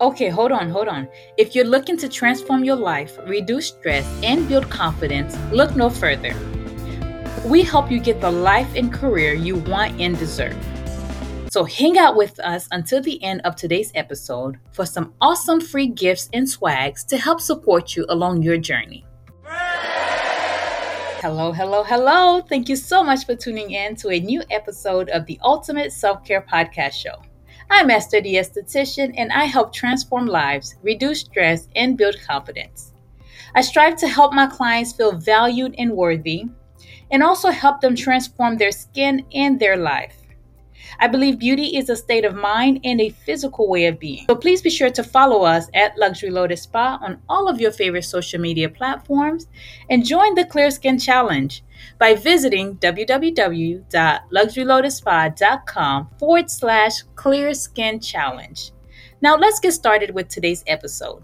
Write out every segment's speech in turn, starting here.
Okay, hold on, hold on. If you're looking to transform your life, reduce stress, and build confidence, look no further. We help you get the life and career you want and deserve. So hang out with us until the end of today's episode for some awesome free gifts and swags to help support you along your journey. Hello, hello, hello. Thank you so much for tuning in to a new episode of the Ultimate Self Care Podcast Show. I'm Esther the Esthetician, and I help transform lives, reduce stress, and build confidence. I strive to help my clients feel valued and worthy, and also help them transform their skin and their life. I believe beauty is a state of mind and a physical way of being. So please be sure to follow us at Luxury Lotus Spa on all of your favorite social media platforms and join the Clear Skin Challenge by visiting www.luxurylotusspa.com forward slash clear skin challenge. Now let's get started with today's episode.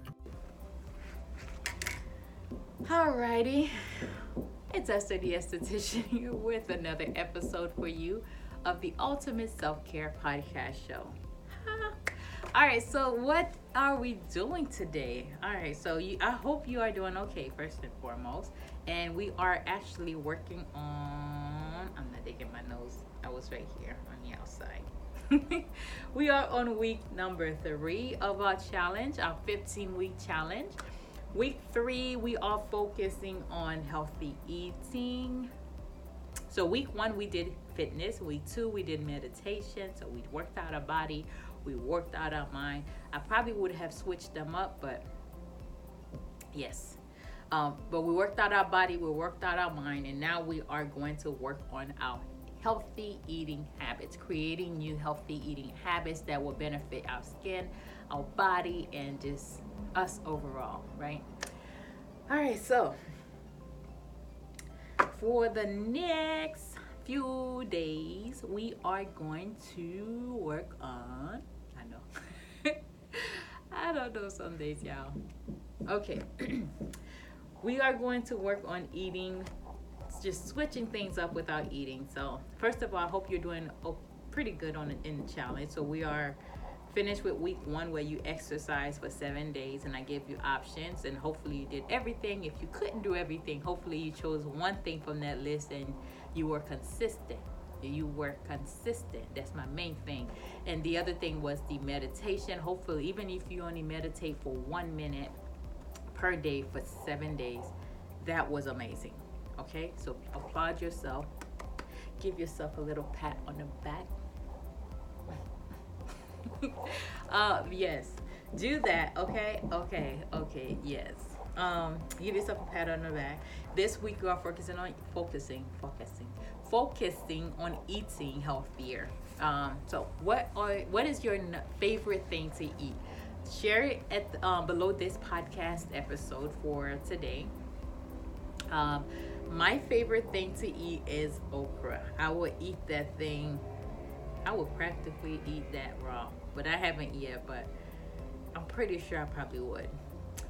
Alrighty, it's Esther the Esthetician here with another episode for you of the Ultimate Self Care Podcast Show. All right, so what are we doing today? All right, so you, I hope you are doing okay, first and foremost. And we are actually working on, I'm not digging my nose, I was right here on the outside. we are on week number three of our challenge, our 15 week challenge. Week three, we are focusing on healthy eating. So, week one, we did fitness. Week two, we did meditation. So, we worked out our body we worked out our mind. I probably would have switched them up, but yes. Um, but we worked out our body, we worked out our mind, and now we are going to work on our healthy eating habits, creating new healthy eating habits that will benefit our skin, our body, and just us overall, right? All right, so for the next few days, we are going to work on. I know. I don't know some days, y'all. Okay. we are going to work on eating, just switching things up without eating. So, first of all, I hope you're doing pretty good on in the challenge. So, we are finished with week one where you exercise for seven days and I gave you options and hopefully you did everything. If you couldn't do everything, hopefully you chose one thing from that list and you were consistent. You were consistent. That's my main thing. And the other thing was the meditation. Hopefully, even if you only meditate for one minute per day for seven days, that was amazing. Okay, so applaud yourself. Give yourself a little pat on the back. uh, yes, do that. Okay, okay, okay, yes. Um, give yourself a pat on the back. This week we are focusing on focusing, focusing, focusing on eating healthier. Um, so what are what is your favorite thing to eat? Share it at um, below this podcast episode for today. Um, my favorite thing to eat is okra. I will eat that thing. I will practically eat that raw, but I haven't yet. But I'm pretty sure I probably would.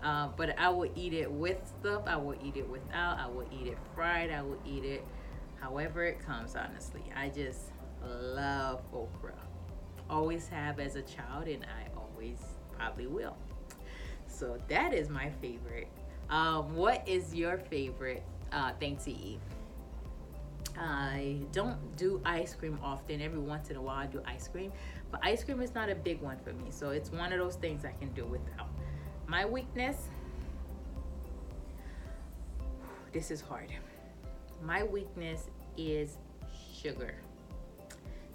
Uh, but I will eat it with stuff. I will eat it without. I will eat it fried. I will eat it however it comes, honestly. I just love okra. Always have as a child, and I always probably will. So that is my favorite. Um, what is your favorite uh, thing to eat? I don't do ice cream often. Every once in a while, I do ice cream, but ice cream is not a big one for me. So it's one of those things I can do without. My weakness, this is hard. My weakness is sugar.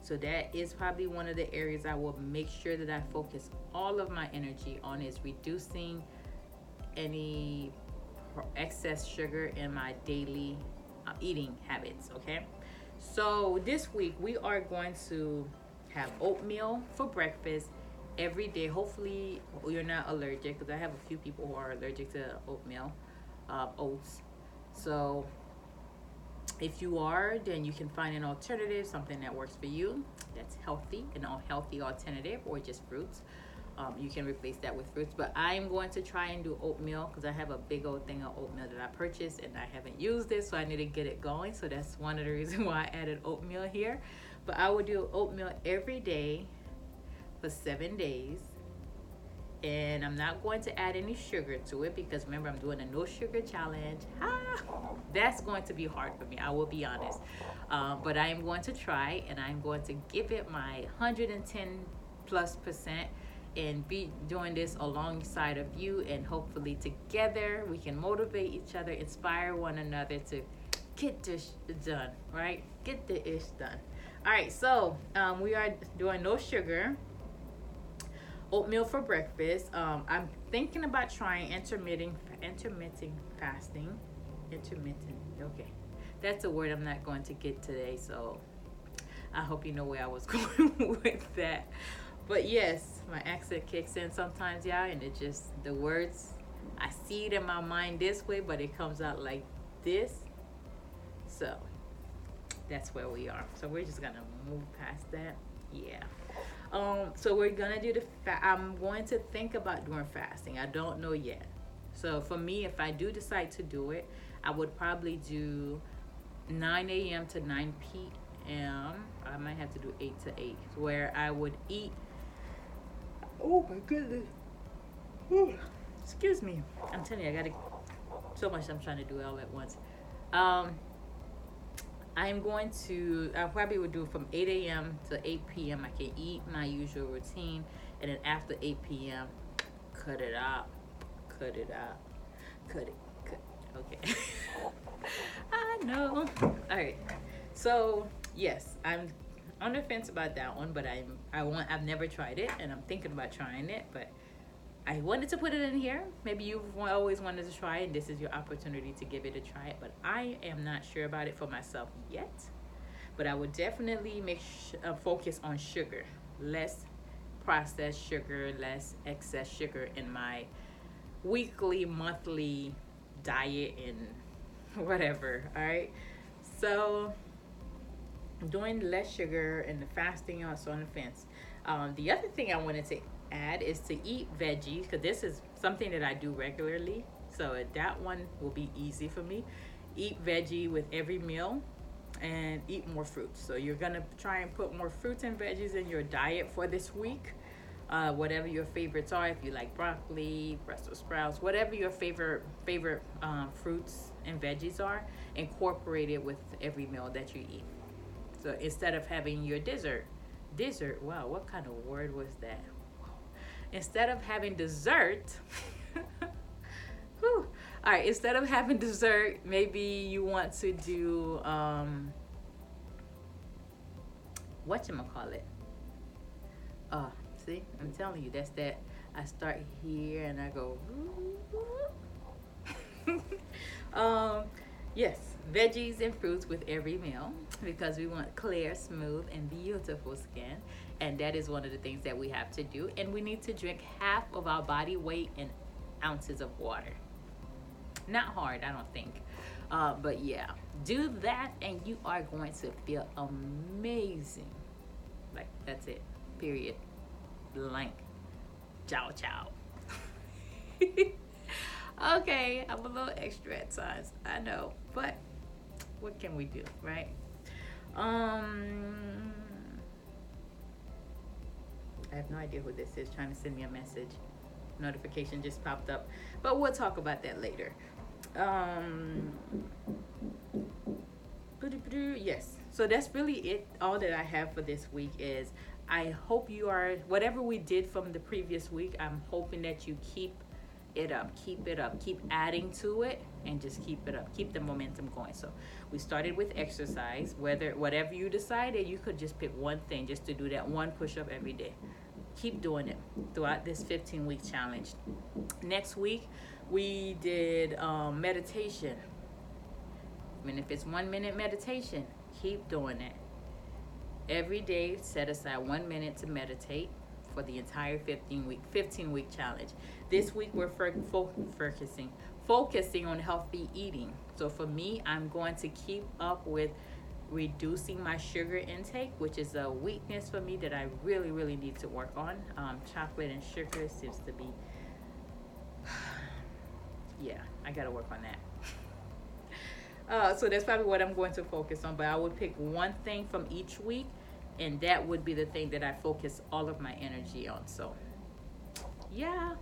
So that is probably one of the areas I will make sure that I focus all of my energy on is reducing any excess sugar in my daily uh, eating habits, okay? So this week we are going to have oatmeal for breakfast every day. Hopefully, you're not allergic because I have a few people who are allergic to oatmeal, uh, oats. So, if you are, then you can find an alternative, something that works for you that's healthy, an all healthy alternative, or just fruits. Um, you can replace that with fruits. But I'm going to try and do oatmeal because I have a big old thing of oatmeal that I purchased and I haven't used it, so I need to get it going. So that's one of the reasons why I added oatmeal here. But I will do oatmeal every day for seven days. and I'm not going to add any sugar to it because remember I'm doing a no sugar challenge. Ah, that's going to be hard for me. I will be honest, uh, but I am going to try and I'm going to give it my 110 plus percent and be doing this alongside of you and hopefully together we can motivate each other inspire one another to get this done right get the ish done all right so um, we are doing no sugar oatmeal for breakfast. Um, i'm thinking about trying intermittent intermittent fasting. Intermittent okay. That's a word i'm not going to get today so i hope you know where i was going with that. But yes, my accent kicks in sometimes, y'all, and it just the words I see it in my mind this way, but it comes out like this. So that's where we are. So we're just gonna move past that. Yeah. Um. So we're gonna do the. Fa- I'm going to think about doing fasting. I don't know yet. So for me, if I do decide to do it, I would probably do 9 a.m. to 9 p.m. I might have to do 8 to 8, where I would eat Oh my goodness. Ooh. Excuse me. I'm telling you, I gotta so much I'm trying to do all at once. Um I'm going to uh, I probably would do from 8 a.m. to 8 p.m. I can eat my usual routine and then after 8 p.m. cut it out. Cut it out. Cut it. Cut okay. I know. Alright. So yes, I'm on the fence about that one, but I'm I want I've never tried it, and I'm thinking about trying it. But I wanted to put it in here. Maybe you've always wanted to try and this is your opportunity to give it a try. But I am not sure about it for myself yet. But I would definitely make sh- uh, focus on sugar, less processed sugar, less excess sugar in my weekly, monthly diet and whatever. All right, so doing less sugar and the fasting also on the fence. Um, the other thing I wanted to add is to eat veggies because this is something that I do regularly. So that one will be easy for me. Eat veggie with every meal and eat more fruits. So you're gonna try and put more fruits and veggies in your diet for this week. Uh, whatever your favorites are, if you like broccoli, Brussels sprouts, whatever your favorite favorite um, fruits and veggies are, incorporate it with every meal that you eat. So instead of having your dessert, dessert, wow, what kind of word was that? Instead of having dessert, all right, instead of having dessert, maybe you want to do, um, what you gonna call it? Uh, see, I'm telling you, that's that. I start here and I go, um, yes, veggies and fruits with every meal because we want clear, smooth, and beautiful skin. And that is one of the things that we have to do. And we need to drink half of our body weight in ounces of water. Not hard, I don't think. Uh, but yeah, do that and you are going to feel amazing. Like, that's it. Period. Blank. Ciao, ciao. okay, I'm a little extra at times. I know. But what can we do, right? Um, I have no idea who this is trying to send me a message. Notification just popped up, but we'll talk about that later. Um, yes, so that's really it. All that I have for this week is I hope you are, whatever we did from the previous week, I'm hoping that you keep it up, keep it up, keep adding to it, and just keep it up, keep the momentum going. So we started with exercise. Whether whatever you decided, you could just pick one thing, just to do that one push up every day. Keep doing it throughout this 15 week challenge. Next week, we did um, meditation. I mean, if it's one minute meditation, keep doing it. Every day, set aside one minute to meditate for the entire 15 week 15 week challenge. This week we're focusing focusing on healthy eating. So for me, I'm going to keep up with reducing my sugar intake, which is a weakness for me that I really, really need to work on. Um, chocolate and sugar seems to be, yeah, I got to work on that. Uh, so that's probably what I'm going to focus on. But I would pick one thing from each week, and that would be the thing that I focus all of my energy on. So yeah,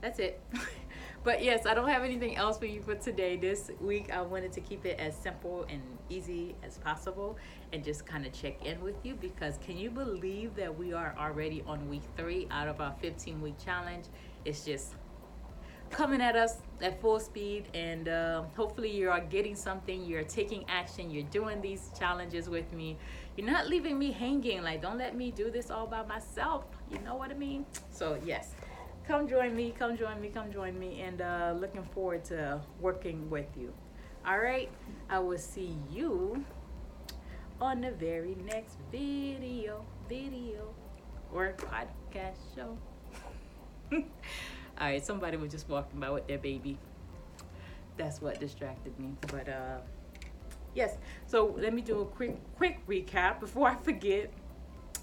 that's it. but yes, I don't have anything else for you for today. This week, I wanted to keep it as simple and easy as possible and just kind of check in with you because can you believe that we are already on week three out of our 15 week challenge? It's just coming at us at full speed and uh, hopefully you are getting something you're taking action you're doing these challenges with me you're not leaving me hanging like don't let me do this all by myself you know what i mean so yes come join me come join me come join me and uh, looking forward to working with you. All right i will see you on the very next video video or podcast show. All right somebody was just walking by with their baby. That's what distracted me but uh yes. So let me do a quick quick recap before i forget.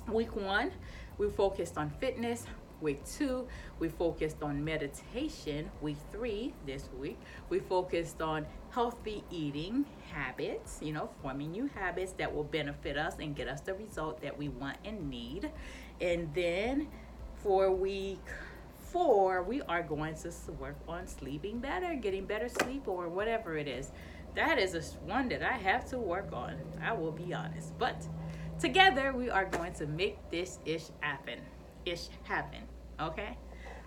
Week one we focused on fitness week two we focused on meditation week three this week we focused on healthy eating habits you know forming new habits that will benefit us and get us the result that we want and need and then for week four, we are going to work on sleeping better, getting better sleep, or whatever it is. That is a one that I have to work on. I will be honest. But together, we are going to make this ish happen. Ish happen. Okay?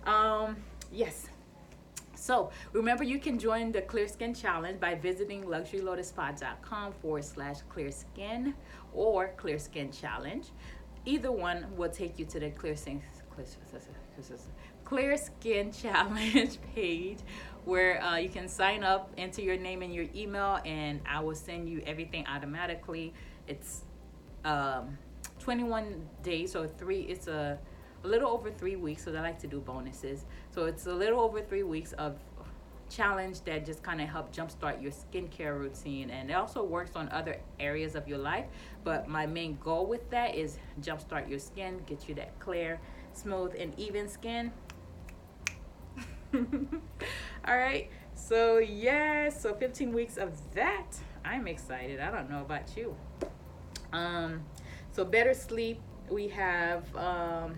Um, yes. So remember, you can join the Clear Skin Challenge by visiting luxurylotuspod.com forward slash clear skin or Clear Skin Challenge. Either one will take you to the Clear Skin. Clear, Skin Challenge page where uh, you can sign up, enter your name and your email, and I will send you everything automatically. It's um, 21 days, so three. It's a, a little over three weeks. So I like to do bonuses. So it's a little over three weeks of challenge that just kind of help jumpstart your skincare routine and it also works on other areas of your life but my main goal with that is jumpstart your skin get you that clear smooth and even skin all right so yeah so 15 weeks of that i'm excited i don't know about you um so better sleep we have um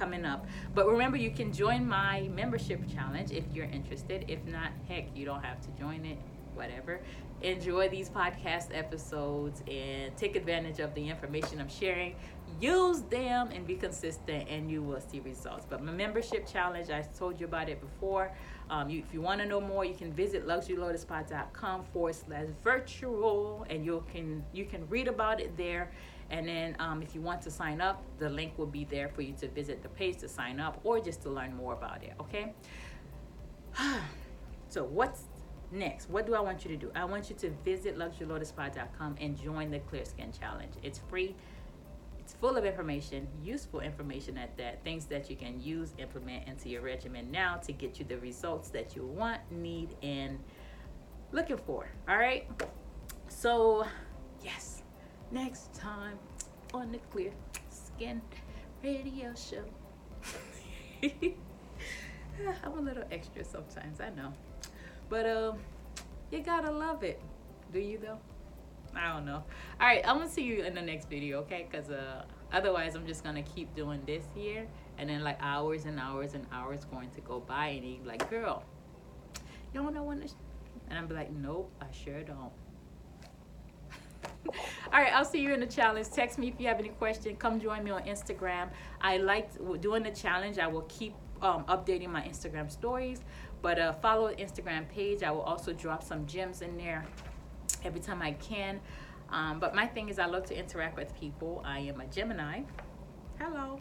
coming up. But remember you can join my membership challenge if you're interested. If not heck you don't have to join it whatever. Enjoy these podcast episodes and take advantage of the information i'm sharing. Use them and be consistent and you will see results. But my membership challenge i told you about it before. Um, you, if you want to know more you can visit luxurylotusspa.com forward slash virtual and you can you can read about it there and then um, if you want to sign up the link will be there for you to visit the page to sign up or just to learn more about it okay? So what's next? What do i want you to do? I want you to visit luxurylotusspa.com and join the clear skin challenge. It's free. It's full of information, useful information at that, things that you can use, implement into your regimen now to get you the results that you want, need, and looking for. All right. So, yes, next time on the Clear Skin Radio Show. I'm a little extra sometimes, I know. But um, you gotta love it. Do you though? I don't know. All right, I'm gonna see you in the next video, okay? Cause uh, otherwise I'm just gonna keep doing this here, and then like hours and hours and hours going to go by, and you like, girl, you don't know when this, and I'm like, nope, I sure don't. All right, I'll see you in the challenge. Text me if you have any question. Come join me on Instagram. I like doing the challenge. I will keep um, updating my Instagram stories, but uh, follow the Instagram page. I will also drop some gems in there every time I can. Um, but my thing is, I love to interact with people. I am a Gemini. Hello.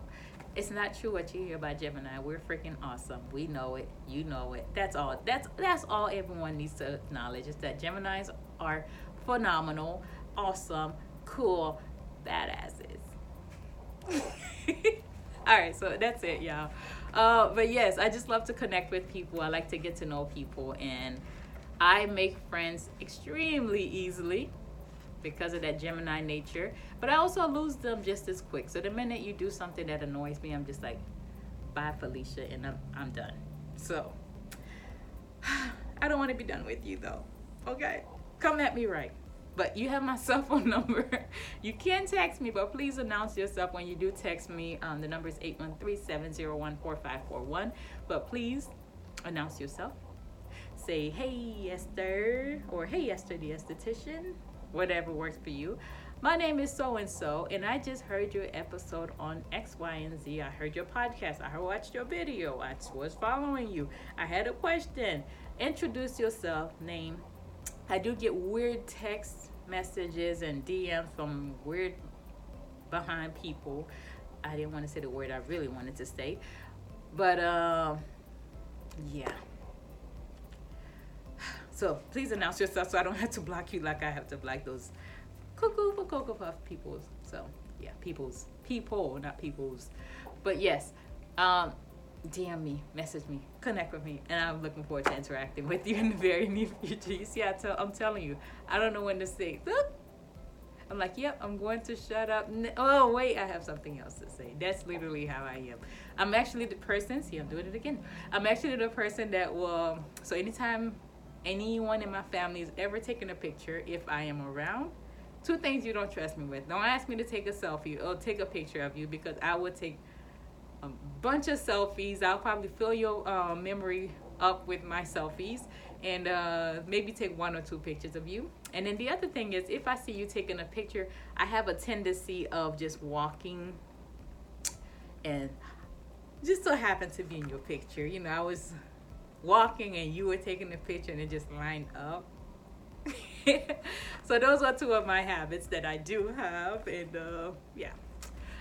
It's not true what you hear about Gemini. We're freaking awesome. We know it. You know it. That's all. That's that's all everyone needs to acknowledge is that Geminis are phenomenal, awesome, cool, badasses. all right, so that's it, y'all. Uh, but yes, I just love to connect with people. I like to get to know people and I make friends extremely easily because of that Gemini nature, but I also lose them just as quick. So the minute you do something that annoys me, I'm just like, bye, Felicia, and I'm, I'm done. So I don't want to be done with you though. Okay? Come at me right. But you have my cell phone number. you can text me, but please announce yourself when you do text me. Um, the number is 813-701-4541. But please announce yourself. Say, hey, Esther, or hey, Esther the esthetician, whatever works for you. My name is so and so, and I just heard your episode on X, Y, and Z. I heard your podcast. I watched your video. I was following you. I had a question. Introduce yourself, name. I do get weird text messages and DMs from weird behind people. I didn't want to say the word I really wanted to say, but um, yeah. So please announce yourself so I don't have to block you like I have to block those cuckoo for Cocoa Puff peoples. So yeah, peoples, people, not peoples. But yes, um, DM me, message me, connect with me, and I'm looking forward to interacting with you in the very near future. You see, I tell, I'm telling you, I don't know when to say. Look, I'm like, yep, I'm going to shut up. Oh, wait, I have something else to say. That's literally how I am. I'm actually the person, see, I'm doing it again. I'm actually the person that will, so anytime anyone in my family is ever taking a picture, if I am around, two things you don't trust me with. Don't ask me to take a selfie or take a picture of you because I would take bunch of selfies. I'll probably fill your uh, memory up with my selfies and uh, maybe take one or two pictures of you. And then the other thing is, if I see you taking a picture, I have a tendency of just walking and just so happened to be in your picture. You know, I was walking and you were taking the picture and it just lined up. so those are two of my habits that I do have, and uh, yeah,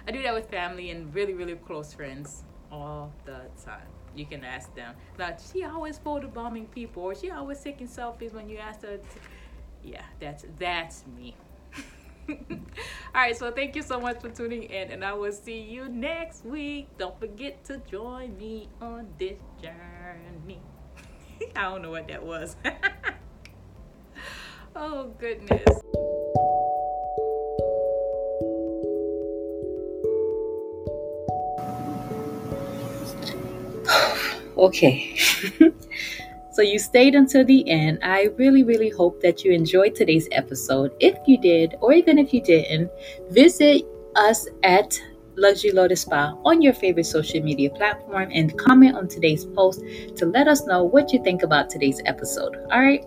I do that with family and really, really close friends all the time. You can ask them. Like she always photo bombing people, or she always taking selfies when you ask her. To, yeah, that's that's me. all right, so thank you so much for tuning in, and I will see you next week. Don't forget to join me on this journey. I don't know what that was. Oh, goodness. Okay. so you stayed until the end. I really, really hope that you enjoyed today's episode. If you did, or even if you didn't, visit us at Luxury Lotus Spa on your favorite social media platform and comment on today's post to let us know what you think about today's episode. All right.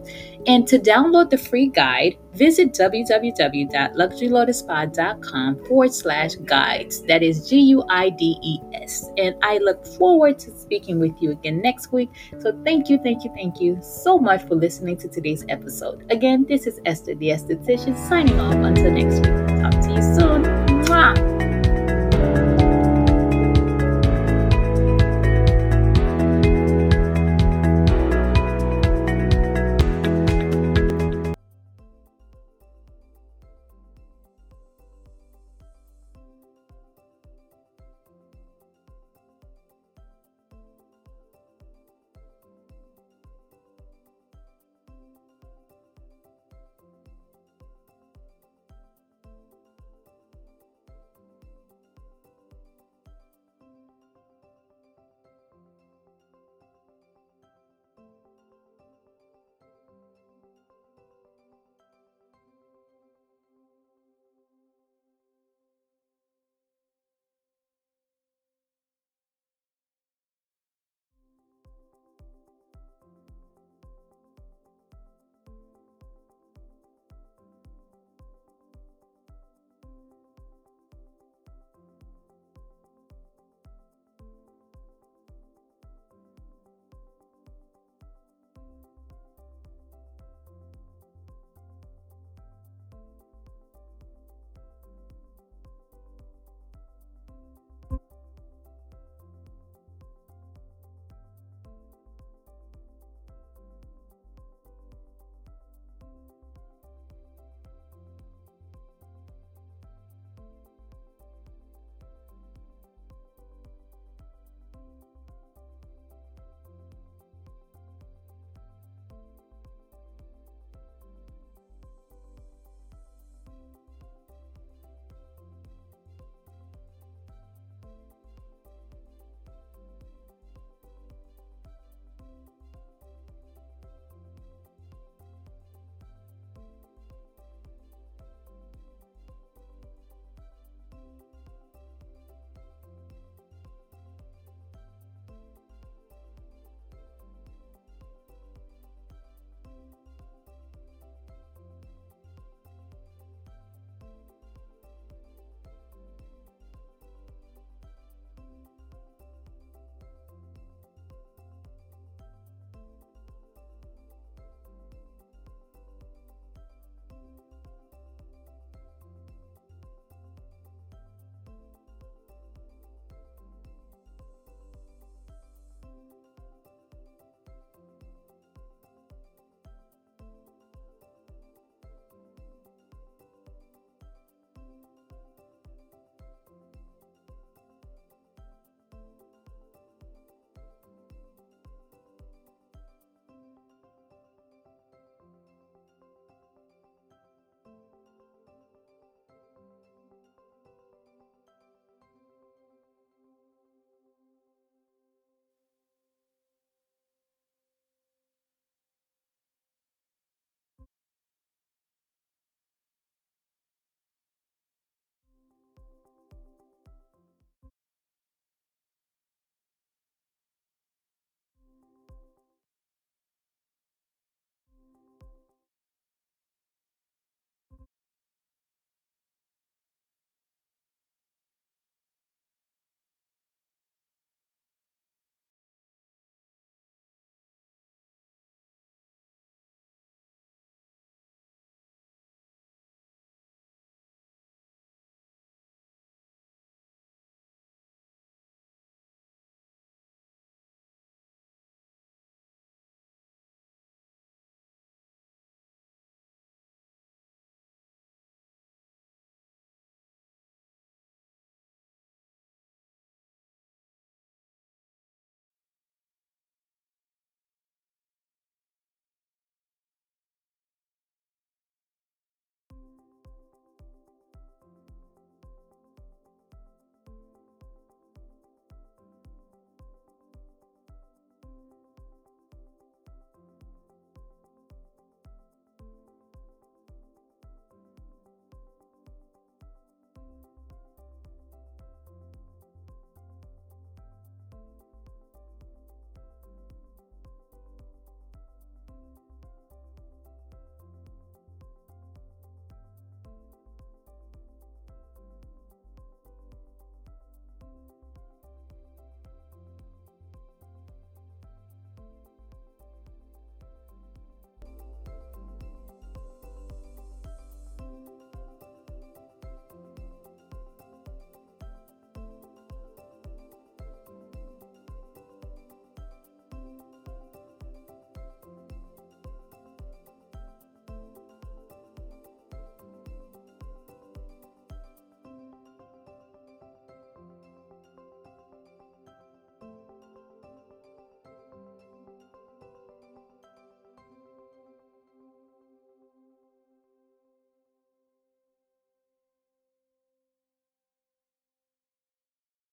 And to download the free guide, visit www.luxurylotusspa.com forward slash guides. That is G U I D E S. And I look forward to speaking with you again next week. So thank you, thank you, thank you so much for listening to today's episode. Again, this is Esther the Esthetician signing off until next week. Talk to you soon.